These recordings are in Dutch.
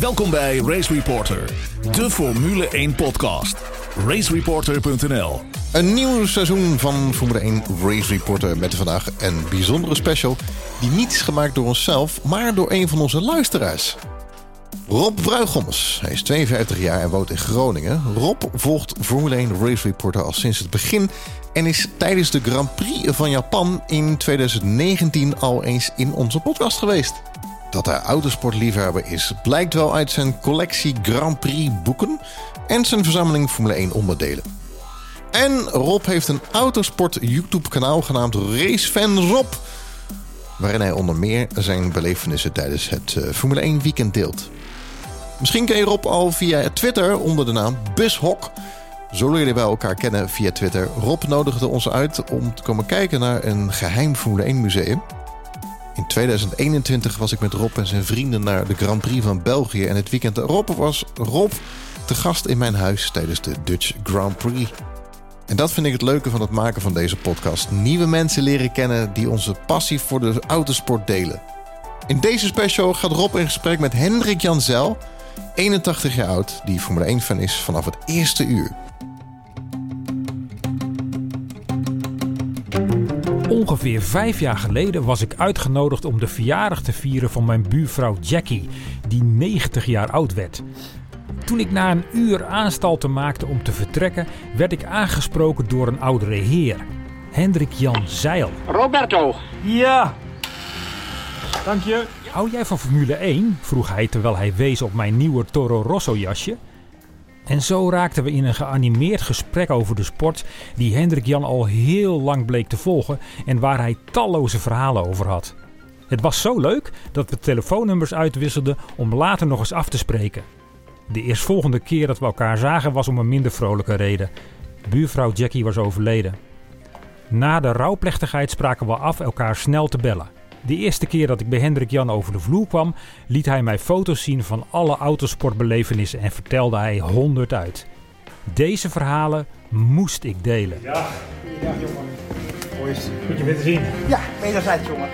Welkom bij Race Reporter, de Formule 1 podcast. Racereporter.nl Een nieuw seizoen van Formule 1 Race Reporter met vandaag een bijzondere special die niet is gemaakt door onszelf, maar door een van onze luisteraars. Rob Bruigoms. Hij is 52 jaar en woont in Groningen. Rob volgt Formule 1 Race Reporter al sinds het begin en is tijdens de Grand Prix van Japan in 2019 al eens in onze podcast geweest. Dat hij autosportliefhebber is, blijkt wel uit zijn collectie Grand Prix boeken en zijn verzameling Formule 1 onderdelen. En Rob heeft een autosport YouTube kanaal genaamd Racefan Rob, waarin hij onder meer zijn belevenissen tijdens het eh, Formule 1 weekend deelt. Misschien ken je Rob al via Twitter onder de naam Bushok. Zo leerden wij elkaar kennen via Twitter. Rob nodigde ons uit om te komen kijken naar een geheim Formule 1 museum. In 2021 was ik met Rob en zijn vrienden naar de Grand Prix van België. En het weekend erop was Rob te gast in mijn huis tijdens de Dutch Grand Prix. En dat vind ik het leuke van het maken van deze podcast. Nieuwe mensen leren kennen die onze passie voor de autosport delen. In deze special gaat Rob in gesprek met Hendrik Janzel, 81 jaar oud, die Formule 1-fan is vanaf het eerste uur. Ongeveer vijf jaar geleden was ik uitgenodigd om de verjaardag te vieren van mijn buurvrouw Jackie, die 90 jaar oud werd. Toen ik na een uur aanstalten maakte om te vertrekken, werd ik aangesproken door een oudere heer, Hendrik Jan Zeil. Roberto. Ja. Dank je. Hou jij van Formule 1? vroeg hij terwijl hij wees op mijn nieuwe Toro Rosso jasje. En zo raakten we in een geanimeerd gesprek over de sport die Hendrik Jan al heel lang bleek te volgen en waar hij talloze verhalen over had. Het was zo leuk dat we telefoonnummers uitwisselden om later nog eens af te spreken. De eerstvolgende keer dat we elkaar zagen was om een minder vrolijke reden. Buurvrouw Jackie was overleden. Na de rouwplechtigheid spraken we af elkaar snel te bellen. De eerste keer dat ik bij Hendrik Jan over de vloer kwam, liet hij mij foto's zien van alle autosportbelevenissen en vertelde hij honderd uit. Deze verhalen moest ik delen. Ja. Goeiedag jongen. Hoe is het? Goed je weer te zien. Ja, wederzijds jongen.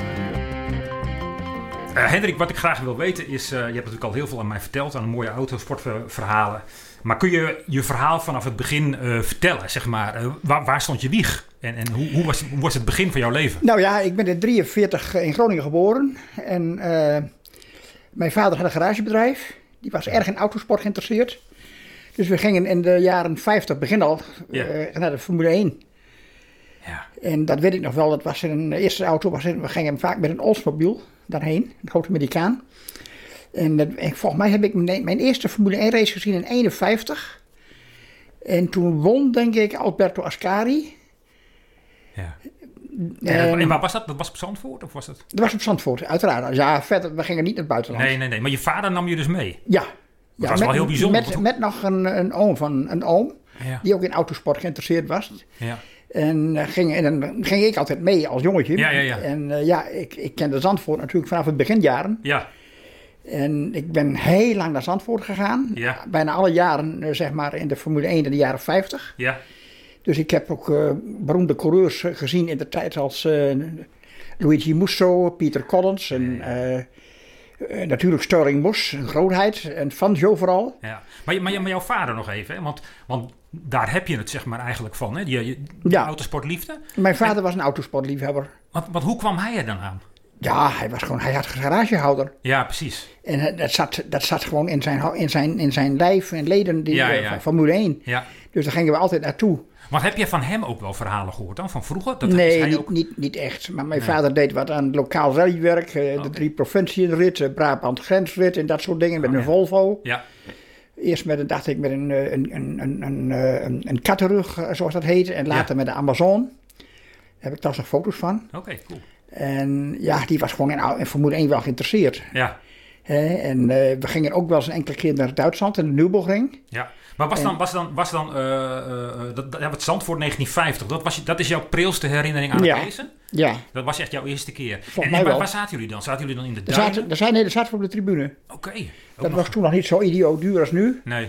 Uh, Hendrik, wat ik graag wil weten is, uh, je hebt natuurlijk al heel veel aan mij verteld aan mooie autosportverhalen. Maar kun je je verhaal vanaf het begin uh, vertellen, zeg maar? Waar, waar, stond je wieg? En, en hoe, hoe, was, hoe, was, het begin van jouw leven? Nou ja, ik ben in 43 in Groningen geboren. En mijn vader had een garagebedrijf. Die was erg in autosport geïnteresseerd. Dus we gingen in de jaren 50, begin al, ja. naar de Formule 1. Ja. En dat weet ik nog wel. Dat was een eerste auto. Was in, we gingen vaak met een Oldsmobile daarheen, een grote Amerikaan. En, dat, en volgens mij heb ik mijn, mijn eerste Formule 1 race gezien in 51. En toen won, denk ik, Alberto Ascari. Ja. En, en waar was dat? Dat was op Zandvoort? Of was dat? Dat was op Zandvoort, uiteraard. Ja, verder, we gingen niet naar het buitenland. Nee, nee, nee. Maar je vader nam je dus mee? Ja. Dat ja, was met, wel heel bijzonder. Met, met nog een, een oom van een oom, ja. die ook in autosport geïnteresseerd was. Ja. En, uh, ging, en dan ging ik altijd mee als jongetje. Ja, ja, ja. En uh, ja, ik, ik kende Zandvoort natuurlijk vanaf het beginjaren. Ja. En ik ben heel lang naar Zandvoort gegaan. Ja. Bijna alle jaren, uh, zeg maar, in de Formule 1 in de jaren 50. Ja. Dus ik heb ook beroemde coureurs gezien in de tijd als Luigi Musso, Peter Collins en... Uh, natuurlijk Sterling Moss, een grootheid. En Fangio vooral. Ja. Maar, maar, maar jouw vader nog even, hè? Want, want daar heb je het zeg maar eigenlijk van, hè? Die, die Ja. autosportliefde. Mijn vader was een autosportliefhebber. Want, want hoe kwam hij er dan aan? Ja, hij was gewoon, hij had een garagehouder. Ja, precies. En eh, dat zat, dat zat gewoon in zijn, in zijn, in zijn lijf en leden die, Ja, eh, ja. van Formule 1. Ja. Dus daar gingen we altijd naartoe. Want heb je van hem ook wel verhalen gehoord dan, van vroeger? Dat nee, hij niet, ook... niet, niet echt. Maar mijn vader deed wat aan lokaal rallywerk. eh, De drie provinciënrit, eh, Brabant grensrit en dat soort dingen met Oh, een ja. Volvo. Ja, Eerst met een, dacht ik, met een, eh, een, een, een, een, een, een kattenrug, zoals dat heette. En later Ja. met de Amazon. Daar heb ik trouwens nog foto's van. oké, cool. En ja, die was gewoon in, in Formule 1 wel geïnteresseerd. Ja? En we gingen ook wel eens een enkele keer naar Duitsland, in de Nürburgring. ja. Maar was dan, was dan, was dan eh, eh, eh, dat, dat, het Zandvoort 1950, dat, was, je- dat is jouw prilste herinnering aan het racen? Ja, Dat was echt jouw eerste keer. Volgens en waar, zaten jullie dan? Zaten jullie dan in de duinen? zaten, er zijn, nee, zaten we op de tribune. Oké. Dat nog- was toen nog niet zo idioot duur als nu. Nee.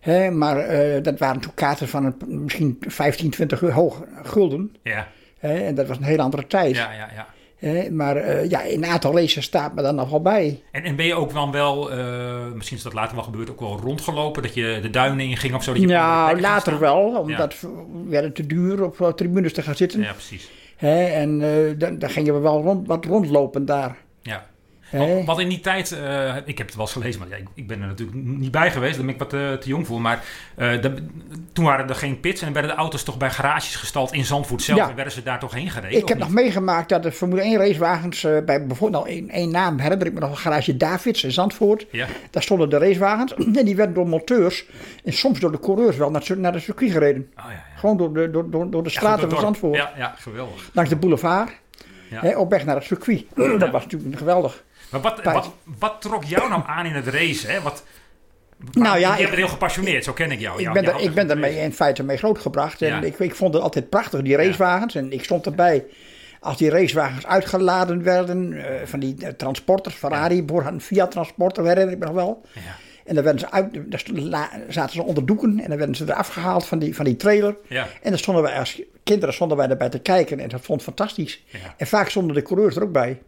Hè? Maar dat waren toen kaarten van een, misschien 15, 20 gu- hoog gulden. Ja? En dat was een hele andere tijd. ja, ja. ja. Hè, maar eh, ja, in een aantal races staat me dan nog wel bij. En, en ben je ook dan wel, eh, misschien is dat later wel gebeurd, ook wel rondgelopen? Dat je de duinen in ging of zo? Dat je Nou, later wel, omdat het werd het te duur op eh, tribunes te gaan zitten. Ja, precies. Hè, en eh, dan, dan gingen we wel rond, wat rondlopen daar. Ja. Wat, in die tijd, eh, ik heb het wel eens gelezen, maar ja, ik, ik ben er natuurlijk niet bij geweest, daar ben ik wat eh, te jong voor. Maar eh, de- toen waren er geen pits en werden de auto's toch bij garages gestald in Zandvoort zelf. Ja. En werden ze daar toch heen gereden? Ik heb niet? nog meegemaakt dat de Formule 1 racewagens bij bijvoorbeeld nou één, één naam herinner ik me nog een garage Davids in Zandvoort. Ja, Daar stonden de racewagens en die werden door monteurs en soms door de coureurs wel naar, het- naar de circuit gereden. oh ja. ja. Gewoon door de, door, door, door de straten van Zandvoort. Ja, ja, geweldig. Langs de boulevard. Hè, op weg naar het circuit. Dat was natuurlijk geweldig. Maar wat, wat, wat trok jou nou aan in het racen? Hè? Wat, Nou ja, je bent heel gepassioneerd, zo ken ik jou. Ik Ja, ben, er, ik ben daarmee in feite mee grootgebracht. En Ja. ik, ik vond het altijd prachtig, die racewagens. En ik stond erbij als die racewagens uitgeladen werden. eh, van die eh, transporters, Ferrari, bijvoorbeeld had een Fiat transporter, herinner ik me nog wel. Ja. En dan werden ze uit, daar zaten ze onder doeken en dan werden ze eraf gehaald van die, van die trailer. Ja. En dan stonden wij als kinderen stonden wij erbij te kijken en dat vond ik fantastisch. Ja. En vaak stonden de coureurs er ook bij.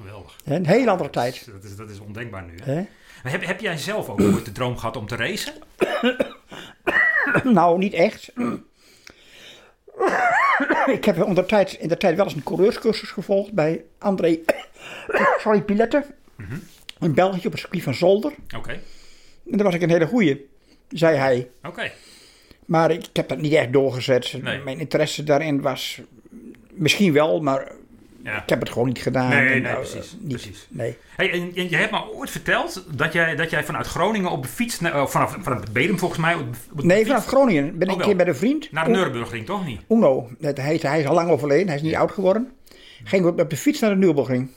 Geweldig. Een hele andere tijd. Dat is, dat is ondenkbaar nu. Hè? Heb, heb jij zelf ook ooit de droom gehad om te racen? Nou, niet echt. Ik heb in de tijd, in de tijd wel eens een coureurscursus gevolgd bij André sorry, Pilette. In België op het circuit van Zolder. Oké, En daar was ik een hele goeie, zei hij. oké. Maar ik, heb dat niet echt doorgezet. Nee. Mijn interesse daarin was misschien wel, maar Ja. ik heb het gewoon niet gedaan. Nee, nee, nou, precies, eh, niet. precies. Nee. Hey, en, en je hebt me ooit verteld dat jij, dat jij vanuit Groningen op de fiets, oh, vanaf, vanaf Bedum volgens mij, op op nee, fiets vanaf Groningen ben ik Oh, een keer bij een vriend. naar de Nürburgring, toch niet? Uno, dat heet, hij is al lang overleden, hij is niet oud geworden. Ging op op de fiets naar de Nürburgring.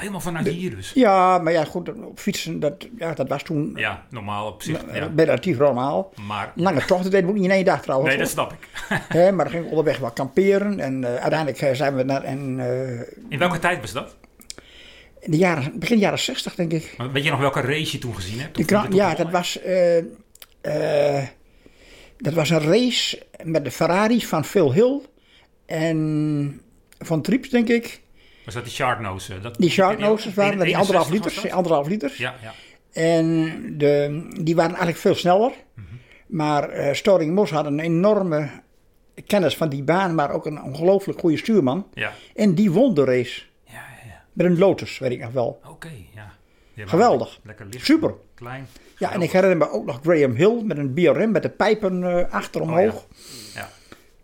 Helemaal vanuit hier dus. Ja, maar ja, goed, op fietsen, dat, ja, dat was toen Ja, normaal op zich. eh, Ja. relatief normaal. Maar, Lange tochten deden we niet in één dag trouwens. nee, dat snap ik. Hè, maar dan ging ik onderweg wel kamperen. En eh, uiteindelijk eh, zijn we naar, en, In welke tijd was dat? in de jaren, begin jaren 60 denk ik. Maar Weet je nog welke race je toen gezien hebt? De ja, dat was, dat was een race met de Ferraris van Phil Hill en van Trieps denk ik. Was dat die Sharknose? Dat, Die Sharknoses waren die anderhalf 61 liters. anderhalf liters. Ja, ja. En de, die waren eigenlijk veel sneller. Maar eh Storing Mos had een enorme kennis van die baan, maar ook een ongelooflijk goede stuurman. Ja, En die won de race. ja, ja. ja. Met een Lotus, weet ik nog wel. Oké, ja. Geweldig. Lekker licht. Super. Klein. Ja, en ik herinner me ook nog Graham Hill met een BRM met de pijpen eh, achter omhoog. Oh, ja.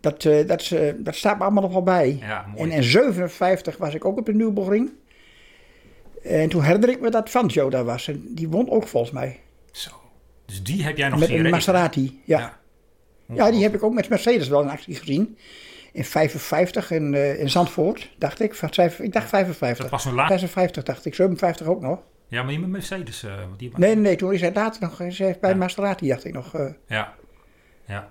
Dat, eh, dat, eh, dat staat me allemaal nog wel bij. Ja. En in 57 was ik ook op de Nürburgring. En toen herinner ik me dat Fangio daar was. En die won ook volgens mij. Zo. Dus die heb jij nog Met racen? Maserati. Ja. Ja. Ja. die heb ik ook met Mercedes wel in actie gezien. In 55 in, eh, in Zandvoort, dacht ik. Ik dacht 55. Dat was een laat. 56 dacht ik. 57 ook nog. Ja, maar die met Mercedes. want die Nee, nee. Toen is hij later nog hij is bij Ja. Maserati, dacht ik nog. Ja. Ja.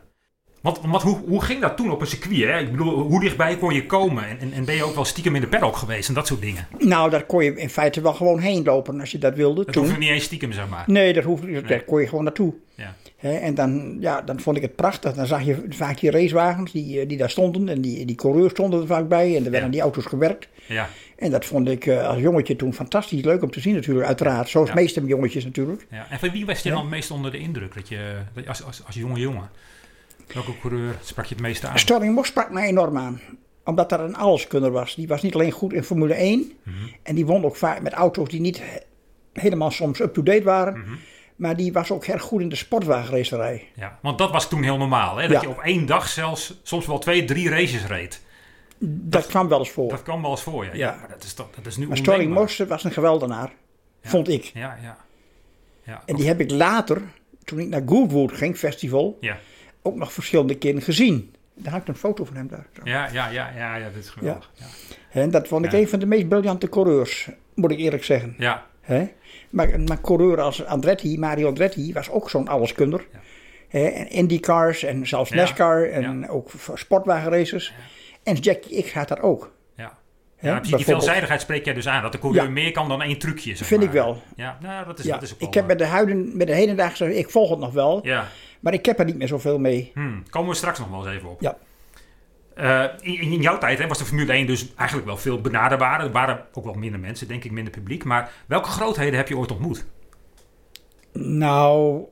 Want, want hoe, hoe ging dat toen op een circuit? Hè? Ik bedoel, hoe dichtbij kon je komen? En, en, en ben je ook wel stiekem in de paddock geweest en dat soort dingen? Nou, daar kon je in feite wel gewoon heen lopen als je dat wilde Dat toen. hoefde niet eens stiekem, zeg maar. Nee, dat hoefde, daar kon je gewoon naartoe. Ja. En dan, ja, dan vond ik het prachtig. Dan zag je vaak die racewagens die, eh, die daar stonden. En die, die coureurs stonden er vaak bij. En er werden Ja. die auto's gewerkt. Ja. En dat vond ik eh, als jongetje toen fantastisch leuk om te zien natuurlijk. Uiteraard, zoals Ja. meeste jongetjes natuurlijk. ja. En van wie was je dan het meest onder de indruk? Dat je, dat je als, als, als jonge jongen. Welke coureur sprak je het meeste aan? Storing Mos sprak mij enorm aan. Omdat er een alleskunner was. Die was niet alleen goed in Formule 1. Mhm. En die won ook vaak met auto's die niet he- helemaal soms up-to-date waren. Mhm. Maar die was ook erg goed in de sportwagenracerij. Ja, want dat was toen heel normaal. Hè? Dat Ja. je op één dag zelfs soms wel twee, drie races reed. Dat, kwam wel eens voor. Dat kwam wel eens voor. Ja, Ja. maar dat is, toch, dat is nu maar Storing ondenkbaar. Mos was een geweldenaar. Vond ik. Ja, ja. Ja, En die heb ik later, toen ik naar Goodwood ging, festival, ja. Ook nog verschillende keren gezien. Daar hangt een foto van hem daar. zo. Ja, ja, ja, ja, ja, dat is geweldig. Ja. En dat vond ik Ja. een van de meest briljante coureurs, moet ik eerlijk zeggen. Ja. Maar, maar coureur als Andretti, Mario Andretti, was ook zo'n alleskunner. Ja. En Indycars en zelfs. NASCAR en ook sportwagenraces. En Jackie X gaat dat ook. Ja. Ja, precies, die veelzijdigheid spreek jij dus aan. Dat de coureur Ja. meer kan dan één trucje. Zeg Vind maar. ik wel. Ja, nou, dat is, Ja, dat is ook ik heb met de, huiden, met de hedendaagse, ik volg het nog wel, Ja, maar ik heb er niet meer zoveel mee. hm, komen we straks nog wel eens even op. Ja. Eh, in, in jouw tijd hè, was de Formule 1 dus eigenlijk wel veel benaderbaarder. Er waren ook wel minder mensen, denk ik, minder publiek. Maar welke grootheden heb je ooit ontmoet? Nou...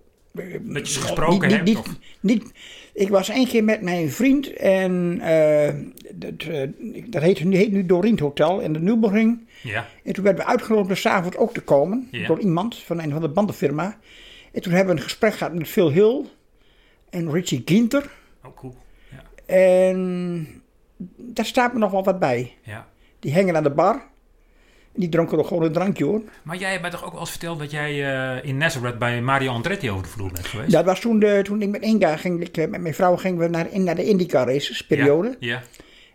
Dat je ze gesproken niet, hebt? Niet, of? niet, ik was één keer met mijn vriend en eh, dat, eh, dat heet, heet nu Dorient Hotel in de Nürburgring. Ja, En toen werden we uitgenodigd om s'avonds ook te komen Ja. door iemand van een van de bandenfirma. En toen hebben we een gesprek gehad met Phil Hill en Richie Ginter. oh cool. Ja, En daar staat me nog wel wat bij. ja. Die hengen aan de bar. En die dronken nog gewoon een drankje hoor. Maar jij hebt mij toch ook wel eens verteld dat jij eh, in Nazareth bij Mario Andretti over de vloer bent geweest? Dat was toen, de, toen ik met Inga ging, ik, eh, met mijn vrouw gingen we naar, naar de IndyCar races periode. Ja,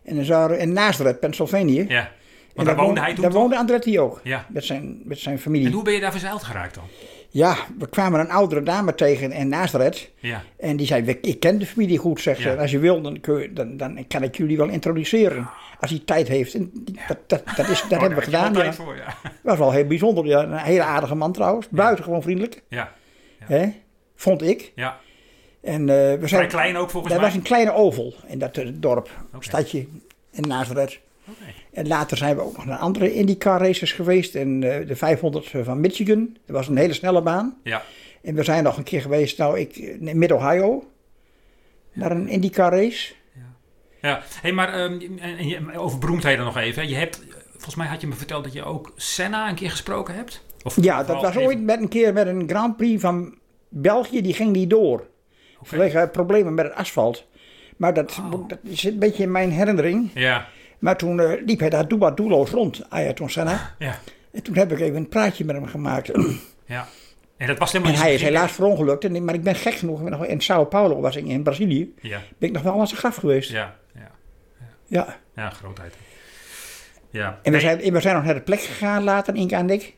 En dan zouden we in Nazareth, Pennsylvania. ja. En Want daar woonde hij toen Daar toch? woonde Andretti ook. Ja. Met zijn, met zijn En familie. hoe ben je daar verzeild geraakt dan? Ja, we kwamen een oudere dame tegen in Nazareth. Ja, En die zei, "We- ik ken de familie goed, zegt ze. Ja. Als je wil, dan, kun je, dan, dan kan ik jullie wel introduceren. Als hij tijd heeft. En die- dat, dat, dat, is, dat Oh, hebben we gedaan. Ja. voor, was wel heel bijzonder. Ja. Een hele aardige man trouwens. Buitengewoon vriendelijk. Ja, Hè? Vond ik. ja. En, eh, we Vrij zijn, klein ook volgens dat mij. was een kleine oval in dat eh, dorp. Stadje in Nazareth. En later zijn we ook nog naar andere IndyCar races geweest. En eh, de 500 van Michigan. Dat was een hele snelle baan. Ja, En we zijn nog een keer geweest, nou, ik, in Mid-Ohio. Naar een IndyCar race. ja. Hey, maar ehm, en, en je- over beroemdheden nog even. Je hebt, volgens mij had je me verteld dat je ook Senna een keer gesproken hebt? Of Ja, dat was even- ooit met een keer met een Grand Prix van België. Die ging niet door. Vanwege problemen met het asfalt. Maar dat, Oh. dat zit een beetje in mijn herinnering. Ja, Maar toen eh, liep hij daar doe doelloos rond, Ayrton Senna. ja, En toen heb ik even een praatje met hem gemaakt. ja. En dat was helemaal En hij is helaas verongelukt. En, maar ik ben gek genoeg. ik ben nog In Sao Paulo was ik in Brazilië. Ja, Ben ik nog wel aan zijn graf geweest. ja, ja. Ja. Ja, grootheid. Ja. En we zijn, we zijn nog naar de plek gegaan later, Inka en ik.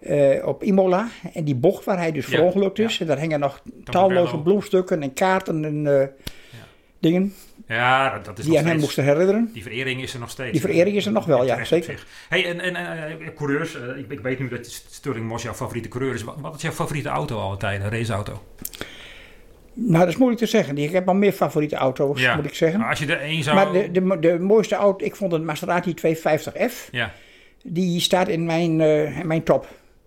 eh, op Imola. En die bocht waar hij dus Ja, verongelukt is. ja. En daar hingen nog talloze bloemstukken en kaarten en eh, dingen. Ja, dat, is Die nog aan hem moesten herinneren. Die verering is er nog steeds. Die verering is er nog wel, ja, zeker. Hey, en, en eh, coureurs, eh, ik, ik weet nu dat Stirling Moss jouw favoriete coureur is. Wat, wat is jouw favoriete auto alle tijden, raceauto? Nou, dat is moeilijk te zeggen. Ik heb wel meer favoriete auto's, Ja. moet ik zeggen. Maar als je er één zou... Maar de, de, de mooiste auto, ik vond een Maserati 250F. Ja, Die staat in mijn, eh, in mijn top.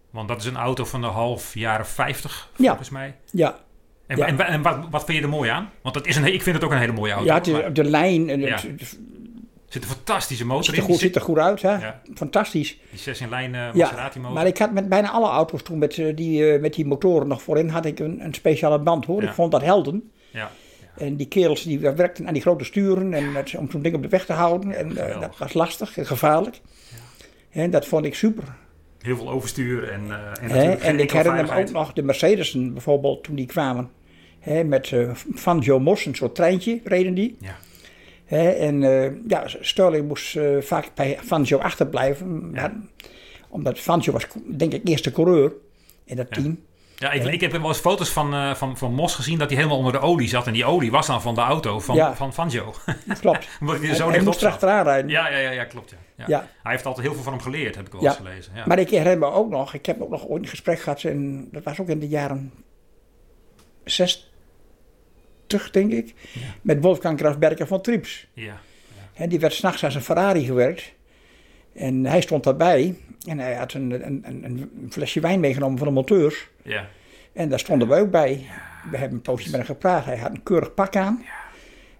want dat is een auto van de half jaren 50, Ja. volgens mij. Ja, En, Ja. en, en wat, wat vind je er mooi aan? Want dat is een, ik vind het ook een hele mooie auto. ja het is maar op de lijn. en Ja. Het, het ziet er zit een fantastische motor er in. goed, ziet er goed uit, hè? Ja. Fantastisch. die 6 in lijn eh, Ja, Maserati motor. maar ik had met bijna alle auto's toen met, eh, die, eh, met die motoren nog voorin had ik een, een speciale band hoor. Ja. Ik vond dat helden. Ja, En die kerels die werkten aan die grote sturen en om zo'n ding op de weg te houden. En dat was lastig en gevaarlijk. En dat vond ik super. heel veel overstuur en, en geen En ik herinner me ook nog de Mercedesen bijvoorbeeld toen die kwamen. Hè, met eh Van Joe Moss, een soort treintje reden die. Ja. Hè, en eh, ja, Sterling moest eh, vaak bij Fangio achterblijven. Ja. Maar, omdat Fangio was, denk ik, eerste coureur in dat team. Ja, ik, ik heb wel eens foto's van, van, van Mos gezien dat hij helemaal onder de olie zat. En die olie was dan van de auto van, Ja. van Fangio. Klopt. Omdat hij er En zo hij moest zat. achteraan rijden. Ja, ja, ja, ja, klopt. Ja. Ja. Ja. Hij heeft altijd heel veel van hem geleerd, heb ik wel eens gelezen. Ja. Maar ik herinner me ook nog, ik heb ook nog ooit een gesprek gehad, in, dat was ook in de jaren 60, denk ik, met Wolfgang Grafberger van Trips. ja. En die werd s'nachts aan zijn Ferrari gewerkt. En hij stond daarbij. En hij had een, een, flesje wijn meegenomen van de monteurs. ja. En daar stonden we ook bij. We hebben een poosje met hem gepraat. Hij had een keurig pak aan.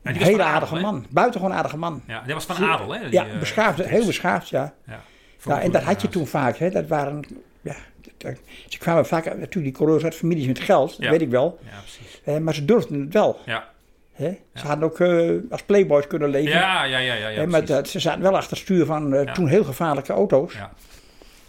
En Een hele aardige adel, man. Buitengewoon aardige man. Ja, die was van adel, hè? Die, ja, eh, beschaafd, heel beschaafd, ja. Ja, ja. En dat had je toen vaak. Hè. Dat waren, ja, dat- ze kwamen vaak, natuurlijk die coureurs uit families met geld, dat weet ik wel. Ja, precies. Eh, maar ze durfden het wel. Ja, Hè. Ze hadden ook eh, als playboys kunnen leven. ja, ja, ja, ja, ja Hè, maar dat, ze zaten wel achter het stuur van eh, toen heel gevaarlijke auto's. Ja.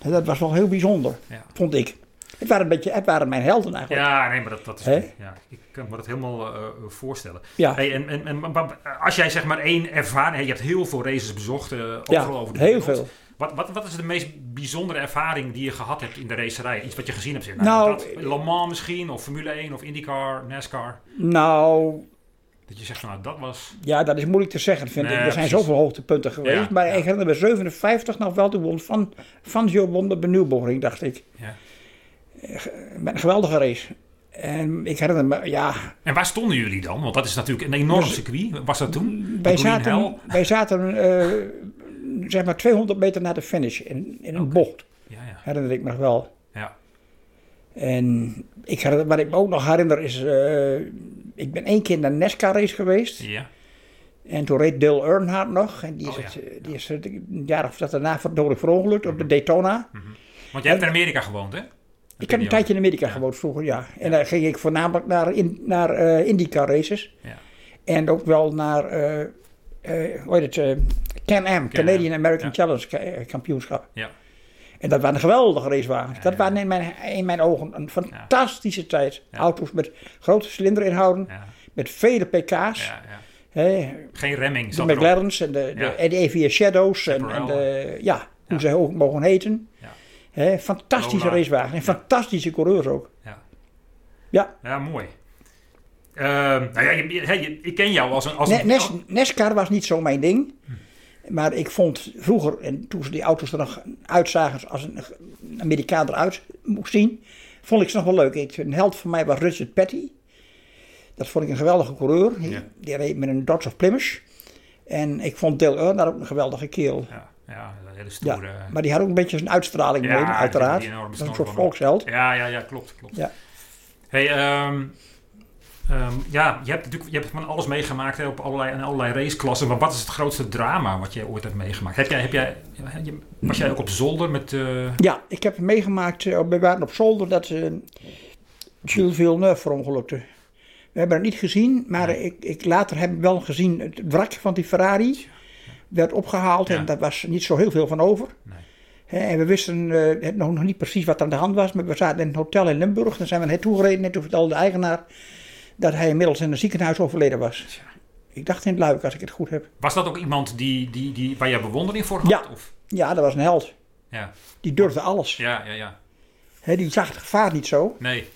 En dat was wel heel bijzonder, vond ik. Het waren, een beetje, het waren mijn helden eigenlijk. Ja, nee, maar dat, dat is... Hè? Ja, ik kan me dat helemaal voorstellen. Ja. Hey, en, en, en als jij zeg maar één ervaring... Je hebt heel veel races bezocht, overal over de heel wereld. veel. Wat, wat, wat is de meest bijzondere ervaring die je gehad hebt in de racerij? Iets wat je gezien hebt? Nou, dat, Le Mans misschien, of Formule 1, of IndyCar, NASCAR. Nou, Dat je zegt van, nou, dat was... ja, dat is moeilijk te zeggen, vind Nee, ik. Er zijn precies. zoveel hoogtepunten geweest. Ja, maar ja. ik herinner me 57 nog wel. Toen won van, van Jo won de Benieuwboring, dacht ik. Ja. Met een geweldige race. En ik herinner me, ja, En waar stonden jullie dan? Want dat is natuurlijk een enorm Dus- circuit. Was dat toen? wij De zaten, wij zaten eh, zeg maar 200 meter naar de finish in, in een bocht, Ja, ja. herinner ik me wel. ja. En ik herinner, wat ik me ook nog herinner is, eh, ik ben één keer naar NASCAR race geweest. ja. En toen reed Dale Earnhardt nog. En die is, Oh, ja. eh, die is het een jaar of dat daarna dodelijk verongelukt op de Daytona. Want jij hebt in Amerika gewoond, hè? Ik heb een tijdje in Amerika gewoond vroeger, ja. En daar ging ik voornamelijk naar, in, naar eh, IndyCar races. Ja. En ook wel naar, hoe heet het, eh, Can-Am, Canadian American. Challenge eh, kampioenschap. Ja. En dat waren geweldige racewagens. dat waren in mijn, in mijn ogen een fantastische tijd. Auto's met grote cilinderinhouden, met vele pk's. ja, ja. Hè, Geen remming. de. McLaren's en de, de, en de Shadows en, en de, ja, hoe ze ook mogen heten. Fantastische racewagens en fantastische coureurs ook. Ja. Ja. Ja, mooi. Ehm, nou ja, je, je- je- ik ken jou als een... Als Ne- een Nes- NASCAR was niet zo mijn ding. Maar ik vond vroeger, en toen ze die auto's er nog uitzagen als een Amerikaan eruit moest zien, vond ik ze nog wel leuk. Ik, een held van mij was Richard Petty. Dat vond ik een geweldige coureur. Die, Ja. die reed met een Dodge of Plymouth. En ik vond Dale Earnhardt ook een geweldige kerel. ja, ja, een hele Ja, stoere... maar die had ook een beetje zijn uitstraling Ja, mee, uiteraard. die enorme Dat is een soort volksheld. Ja, ja, ja, klopt, klopt. Ja. Hey, ehm, ehm, ja, je hebt natuurlijk je hebt van alles meegemaakt hè, op allerlei, in allerlei raceklassen. Maar wat is het grootste drama wat je ooit hebt meegemaakt? Heb jij, heb jij, was jij ook op zolder met... eh, Ja, ik heb meegemaakt, eh, we waren op zolder, dat eh Gilles Villeneuve verongelukte. We hebben het niet gezien, maar ik, ik later heb wel gezien, het wrak van die Ferrari werd opgehaald Ja. en daar was niet zo heel veel van over. Nee. En we wisten nog, nog niet precies wat er aan de hand was, maar we zaten in een hotel in Limburg. Daar zijn we naartoe gereden en toen vertelde de eigenaar dat hij inmiddels in een ziekenhuis overleden was. Ik dacht in het luik, als ik het goed heb. was dat ook iemand die, die, die, waar jij bewondering voor had? Ja. Of? Ja, dat was een held. Ja, Die durfde alles. ja, ja. ja. Hè, die zag het gevaar niet zo. Nee.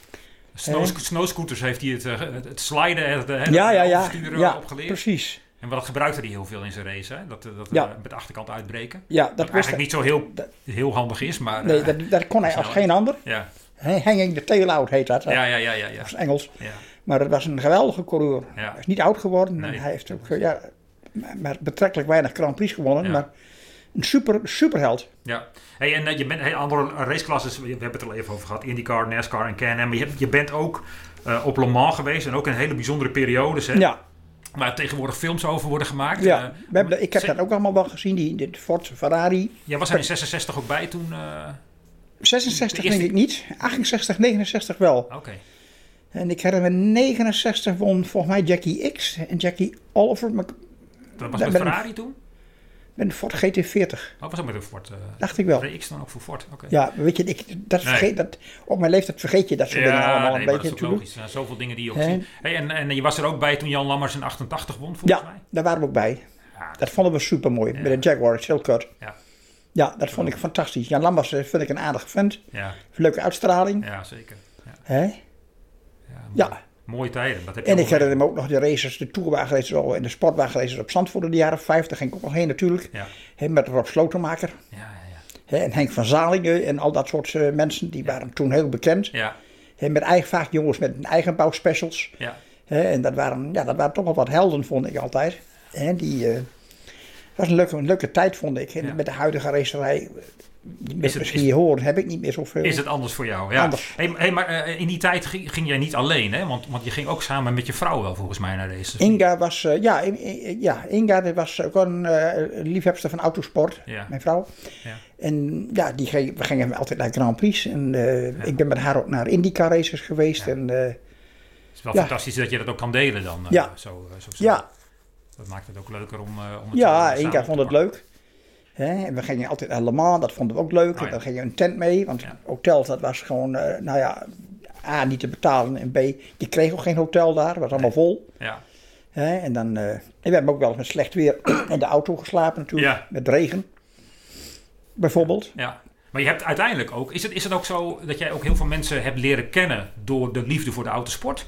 Snow, snowscooters heeft hij het, eh, het, het sliden, het, het Ja, ja, ja. ja opgeleerd. precies. En dat gebruikte hij heel veel in zijn race, hè? Dat, eh, dat Ja. eh, met de achterkant uitbreken. Ja, Dat dat wist eigenlijk niet zo heel, dat- heel handig is, maar... Nee, dat, dat kon hij als geen ander. Ja, hanging the tail out heet dat. ja, ja, ja, ja. ja. Dat is Engels. ja. Maar het was een geweldige coureur. Ja. Hij is niet oud geworden. Nee. Hij heeft ook ja, maar- betrekkelijk weinig Grand Prix gewonnen. Ja. Maar een super, superheld. Ja. Hey, en eh, je bent hey, andere raceklasses, we hebben het er al even over gehad, IndyCar, NASCAR en Can-Am. Maar je, je bent ook eh, op Le Mans geweest en ook in hele bijzondere periodes, hè? Ja, Waar tegenwoordig films over worden gemaakt. ja. Eh, We hebben, ik heb dat ook allemaal wel gezien. Die, die Ford Ferrari. Jij was er in 66 ook bij toen? eh, 66 De eerste- denk ik niet. 68, 69 wel. Oké. En ik herinner me 69 won volgens mij Jackie X en Jackie Oliver met, Dat was met ben Ferrari toen? met een Ford GT40. Oh, was ook met een Ford. eh Dacht ik wel. X dan ook voor Ford? Oké. Ja, weet je, ik, dat Nee. vergeet, dat, op mijn leeftijd vergeet je dat soort dingen allemaal nee, een maar beetje dat is ook logisch. Zoveel dingen die je ook ziet. Hey, en, en je was er ook bij toen Jan Lammers in 88 won, volgens Ja, mij? daar waren we ook bij. Ja, Dat vonden we super mooi. Met een Jaguar Silkcut. Ja. Ja, dat vond ik fantastisch. Jan Lammers eh, vind ik een aardige vent. ja, Leuke uitstraling. ja, zeker. Ja, Hè? Ja, mooi. Ja. Mooie tijden. Dat heb je En ik herinner me ook nog de races, de tourwagenraces al en de sportwagenraces op Zandvoort in de jaren 50. Daar ging ik ook nog heen natuurlijk. Ja, met Rob Slotenmaker. ja, ja. Hè, en Henk van Zalingen en al dat soort eh, mensen. Die waren toen heel bekend. Ja, met eigen, vaak jongens met een eigen bouwspecials. ja. En dat waren, ja, dat waren toch wel wat helden, vond ik altijd. En die eh, was een leuke, een leuke tijd, vond ik. En Ja. met de huidige racerij, het- misschien is- je horen, heb ik niet meer zoveel. Is het anders voor jou? Ja. Anders. Hey, hey, maar eh, in die tijd ging, ging jij niet alleen, hè? Want, want je ging ook samen met je vrouw wel volgens mij naar races. Inga was, eh, ja, In- In- ja, Inga die was ook een eh, liefhebster van autosport, Ja. mijn vrouw. Ja. En ja, die ging, we gingen altijd naar Grand Prix. En ik ben met haar ook naar IndyCar races geweest. En, Het is wel Ja. fantastisch dat je dat ook kan delen dan. Ja. Zo, zo, zo. ja, Dat maakt het ook leuker om, eh, om het ja, Inga vond het leuk. Hè, en we gingen altijd naar Le Mans, dat vonden we ook leuk. Oh ja. Dan ging je een tent mee, want Ja. hotels, dat was gewoon, eh, nou ja, A, niet te betalen. En B, je kreeg ook geen hotel daar, het was allemaal vol. Ja. Hè, en dan, eh, en we hebben ook wel eens met slecht weer in de auto geslapen natuurlijk, Ja. met regen. Bijvoorbeeld. ja. Maar je hebt uiteindelijk ook... Is het, is het ook zo dat jij ook heel veel mensen hebt leren kennen door de liefde voor de autosport?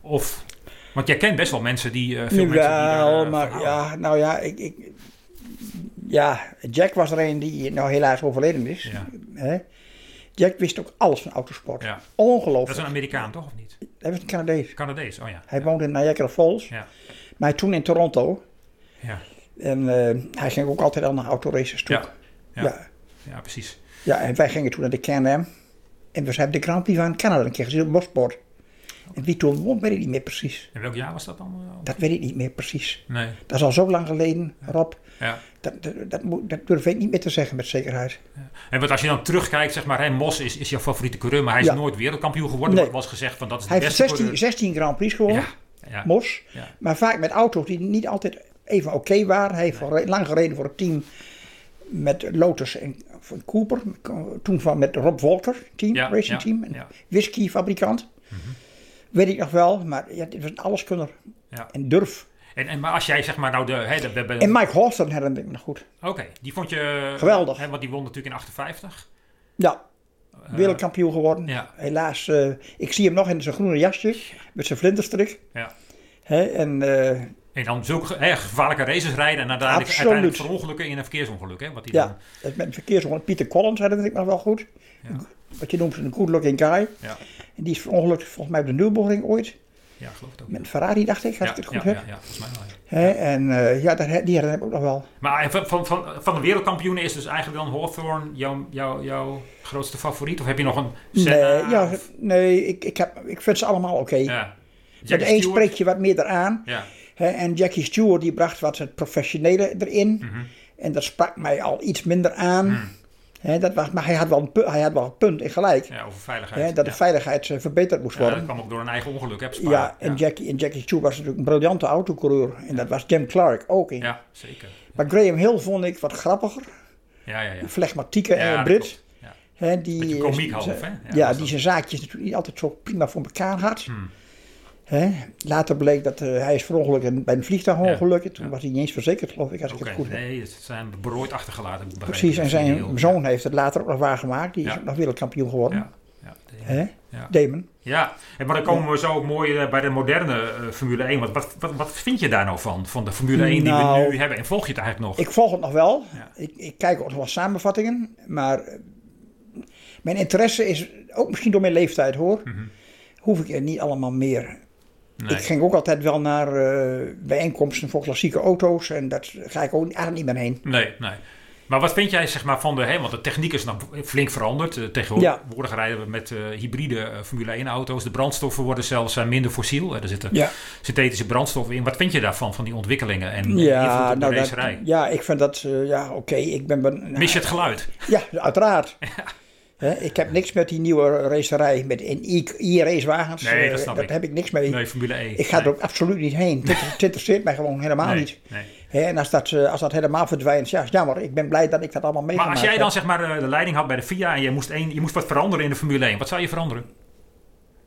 Of... Want jij kent best wel mensen die... eh veel mensen die daar, Jawel, eh, maar van ja, nou ja, ik, ik, ja, Jack was er een die nou helaas overleden is. Ja. Jack wist ook alles van autosport. Ja. Dat Ongelooflijk. is een Amerikaan, toch? Of niet? Hij was een Canadees. Canadees, oh ja. Hij woonde in Niagara Falls. Ja. Maar toen in Toronto. Ja, En eh, hij ging ook altijd al naar autoraces toe. Ja. Ja. Ja. Ja. ja precies. en wij gingen toen naar de Can-Am. En we hebben de Grand Prix van Canada een keer gezien op Mosport. En wie toen won, weet ik niet meer precies. En welk jaar was dat dan? Dat weet ik niet meer precies. Nee. Dat is al zo lang geleden, Rob. Ja. Dat, dat, dat, moet- dat durf ik niet meer te zeggen met zekerheid. En wat als je dan terugkijkt, zeg maar, hè, Mos is, is jouw favoriete coureur, maar hij is Ja. nooit wereldkampioen geworden. Nee. Er was gezegd van dat is de Hij heeft beste 16, coureur. 16 Grand Prix gewonnen, Ja. Ja. Mos. Ja. Maar vaak met auto's die niet altijd even oké waren. Hij heeft lang gereden voor het team met Lotus en van Cooper. Toen van met Rob Walker team, Ja, racing ja, team. Een ja. whiskyfabrikant. Weet ik nog wel, maar ja, dit was een alleskunner. Ja. En durf. En, en, maar als jij zeg maar nou de... Hè, de, En Mike Horsten herinner ik me nog goed. Oké, die vond je... Geweldig. Hè, want die won natuurlijk in 58. Ja, wereldkampioen geworden. ja. Helaas, eh, ik zie hem nog in zijn groene jasje met zijn vlinderstrik. Ja. Hè, en eh, En dan zulke hè, gevaarlijke races rijden en Absoluut. uiteindelijk verongelukken in een verkeersongeluk. Hè, wat die ja, dan, met een verkeersongeluk. Pieter Collins herinner ik me nog wel goed. Ja. Wat je noemt een good looking guy. ja, En die is verongelukt volgens mij op de Nürburgring ooit. ja, geloof het ook. Met een Ferrari dacht ik, als ja, ik het ja, goed ja, heb. ja, volgens mij wel. ja. Hè, en eh, ja, dat, die herinner ik ook nog wel. Maar van, van, van, van de wereldkampioenen is dus eigenlijk dan Hawthorne jouw, jouw, jouw grootste favoriet? Of heb je nog een Nee, Senna? ja, of- nee ik, ik, heb, ik vind ze allemaal oké. ja. Met Stewart? spreek je wat meer eraan. Ja, en Jackie Stewart die bracht wat het professionele erin. Mhm. En dat sprak mij al iets minder aan. Mhm. Dat was, maar hij had, wel een, pu- hij had wel een punt in gelijk. ja, over veiligheid. Dat ja. de veiligheid eh, verbeterd moest Ja, dat worden. kwam ook door een eigen ongeluk, hè, Spa. Ja, en, ja. Jackie, en Jackie Stewart was natuurlijk een briljante autocoureur. En dat was Jim Clark ook in. Ja, zeker. Maar Graham Hill vond ik wat grappiger. Ja, ja, ja. Flegmatieke dat Brit. Ja. Die, Beetje eh, komiek half, hè? Ja, die zijn zaakjes natuurlijk niet altijd zo prima voor elkaar had. Hmm. Hè? Later bleek dat eh, hij is verongelukt bij een vliegtuigongeluk. En Toen Ja. was hij niet eens verzekerd, geloof ik, als ik het goed heb. nee, het zijn berooid achtergelaten. Precies, en zijn Heel- zoon heeft het later ook nog waargemaakt. Die is Ja. nog wereldkampioen geworden. Ja, ja, ja. Damon. Ja, en maar dan komen we zo ook mooi eh, bij de moderne eh, Formule 1. Wat, wat, wat, wat vind je daar nou van? Van de Formule 1 die we Nou, nu hebben? En volg je het eigenlijk nog? Ik volg het nog wel. Ja. Ik, ik kijk ook nog wel samenvattingen. Maar mijn interesse is, ook misschien door mijn leeftijd hoor, Mhm. hoef ik er niet allemaal meer. Nee. Ik ging ook altijd wel naar eh, bijeenkomsten voor klassieke auto's. En dat ga ik ook eigenlijk niet meer heen. Nee, nee. Maar wat vind jij zeg maar, van de... Hè, want de techniek is nog flink veranderd. Eh, Tegenwoordig rijden we met eh, hybride Formule 1 auto's. De brandstoffen worden zelfs minder fossiel. Er zitten Ja, synthetische brandstoffen in. Wat vind je daarvan, van die ontwikkelingen en ja, de nou dat, racerij? ja ik vind dat, ja oké, ik ben... ben Mis je het geluid? Ja, uiteraard. Ik heb niks met die nieuwe racerij, met in e- e-racewagens. Nee, eh, dat snap ik. heb ik niks mee. Nee, Formule 1. Ik ga er ook absoluut niet heen. Het inter- het interesseert mij gewoon helemaal nee, niet. En als dat, eh, als dat helemaal verdwijnt, ja, jammer. Ik ben blij dat ik dat allemaal Maar meegemaakt als jij dan heb. zeg maar eh, de leiding had bij de FIA en je moest, één, je moest wat veranderen in de Formule 1, wat zou je veranderen?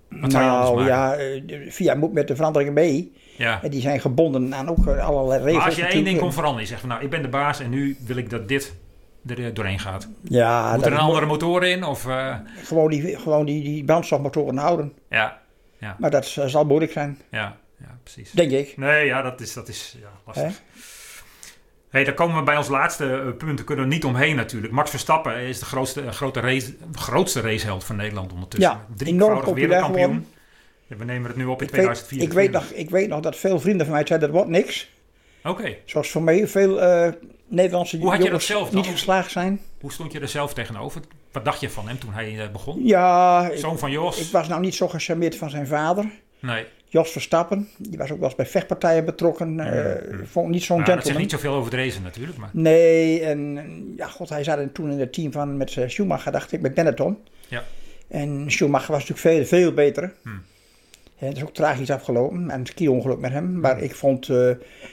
Wat zou je anders Nou ja, eh, de VIA moet met de veranderingen mee. Ja. En die zijn gebonden aan ook eh, allerlei regels. Maar als je één ding kon veranderen, je zegt van nou, ik ben de baas en nu wil ik dat dit er eh, doorheen gaat. Ja, Moet er een andere motor in? Of, eh, gewoon, die, gewoon die, die brandstofmotoren houden. ja, Maar dat zal moeilijk zijn, ja, ja, precies. denk ik. Nee, ja, dat is, dat is ja, lastig. Hey, dan komen we bij ons laatste eh, punt. We kunnen er niet omheen natuurlijk. Max Verstappen is de grootste, grote race, grootste raceheld van Nederland ondertussen. Ja, Drievoudig enorm populair wereldkampioen. geworden. We nemen het nu op in Ik weet, 2024. ik, weet nog, ik weet nog dat veel vrienden van mij zeiden, dat wordt niks. Oké, Zoals voor mij veel eh, Nederlandse Hoe had je dat jongens zelf dan? niet geslaagd zijn. hoe stond je er zelf tegenover? Wat dacht je van hem toen hij eh, begon? Ja, ik, Zoon van Jos? ik was nou niet zo gecharmeerd van zijn vader. Nee, Jos Verstappen, die was ook wel eens bij vechtpartijen betrokken. eh, vond ik niet zo'n nou, dat zegt gentleman. niet zoveel over de race natuurlijk. Maar Nee, en ja, god, hij zat toen in het team van met Schumacher, dacht ik, met Benetton. Ja. En Schumacher was natuurlijk veel, veel beter. Hmm. Het is ook tragisch afgelopen, en een ski-ongeluk met hem. Maar ik vond, eh,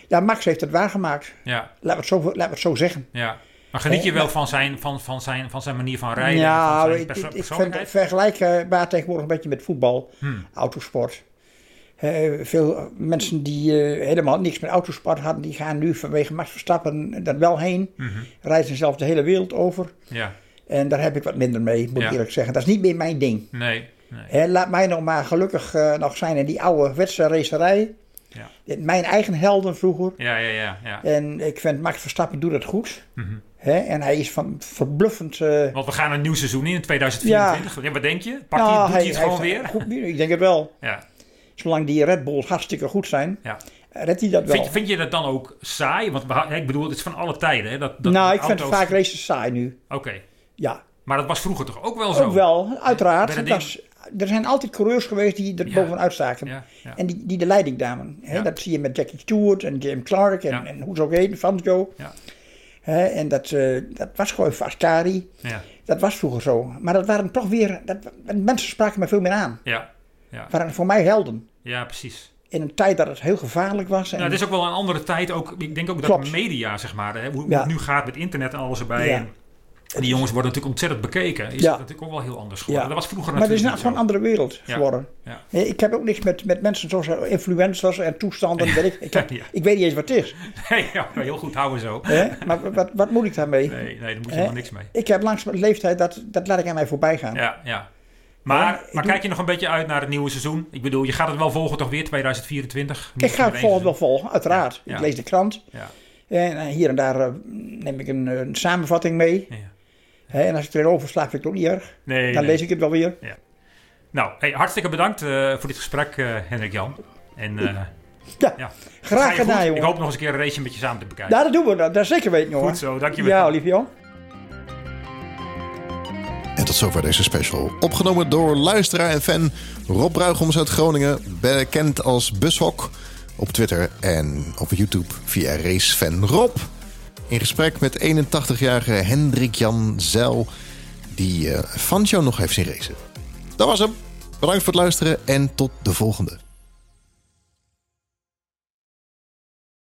ja, Max heeft het waargemaakt. ja, Laten we het zo, laten het zo zeggen. ja. Maar geniet je Eh, wel van zijn, van, van, zijn, van zijn manier van rijden? en ja, van zijn ik, perso- ik, ik vind het vergelijkbaar tegenwoordig een beetje met voetbal, Hmm. autosport. Eh, veel mensen die eh, helemaal niks met autosport hadden, die gaan nu vanwege Max Verstappen er wel heen. Mhm. Reizen zelf de hele wereld over. Ja, En daar heb ik wat minder mee, moet Ja. ik eerlijk zeggen. Dat is niet meer mijn ding. nee, nee. Laat mij nog maar gelukkig eh, nog zijn in die oude racerij. Ja. Mijn eigen helden vroeger. Ja, ja, ja. ja. En ik vind Max Verstappen doet het goed. Hè? En hij is van verbluffend... eh, Want we gaan een nieuw seizoen in, in 2024. Ja. Wat denk je? Pakt nou, hij, doet hij, het gewoon weer? Goed, ik denk het wel. Ja, Zolang die Red Bulls hartstikke goed zijn, ja. redt hij dat wel. Vind, je, vind je dat dan ook saai? Want ik bedoel, het is van alle tijden. Hè? Dat, dat nou, ik vind auto's- vaak races saai nu. Oké, Ja, maar dat was vroeger toch ook wel zo? ook wel, uiteraard. Dat is- er zijn altijd coureurs geweest die er bovenuit staken. En die, die de leiding namen. Dat zie je met Jackie Stewart en James Clark en, en hoe ze ook. Ja. Hè? En dat, eh, dat was gewoon Vascari. Ja, Dat was vroeger zo. Maar dat waren toch weer... Dat, mensen spraken me veel meer aan. ja, ja. waren voor mij helden. ja precies. In een tijd dat het heel gevaarlijk was. En, Nou, het is ook wel een andere tijd. Ook, ik denk ook dat Klopt. media, zeg maar, hè, hoe, het nu gaat met internet en alles erbij. En, en die jongens worden natuurlijk ontzettend bekeken. Is Ja. dat natuurlijk ook wel heel anders geworden. Ja. Dat was vroeger maar het is natuurlijk nou gewoon een andere wereld geworden. Ja. Ik heb ook niks met, met mensen zoals influencers en toestanden. Weet ik, ik, heb- ik weet niet eens wat het is. Nee, ja, heel goed houden zo. Maar wat, wat moet ik daarmee? Nee, nee, daar moet je helemaal niks mee. Ik heb langs mijn leeftijd, dat, dat laat ik aan mij voorbij gaan. Ja, ja. Maar, maar doe- kijk je nog een beetje uit naar het nieuwe seizoen? Ik bedoel, je gaat het wel volgen toch weer 2024? ik ga het volgend wel volgen, uiteraard. Ik lees de krant. Ja, En eh, hier en daar eh, neem ik een, een samenvatting mee. ja. En als ik erover sla, vind ik het ook niet erg. Nee, Dan nee. lees ik het wel weer. Nou, hey, hartstikke bedankt eh, voor dit gesprek, eh, Hendrik Jan. En eh, Ja, ja, graag gedaan, Ik jongen. hoop nog eens een keer een race met je samen te bekijken. Ja, dat doen we. Dat, dat zeker weten, jongen. Goed zo, dankjewel. Ja, lieve En tot zover deze special. Opgenomen door luisteraar en fan Rob Bruigoms uit Groningen. Bekend als Bushok. Op Twitter en op YouTube via Racefan Rob. In gesprek met 81-jarige Hendrik Jan Zeil. Die eh Fangio nog heeft zien racen. Dat was hem. Bedankt voor het luisteren en tot de volgende.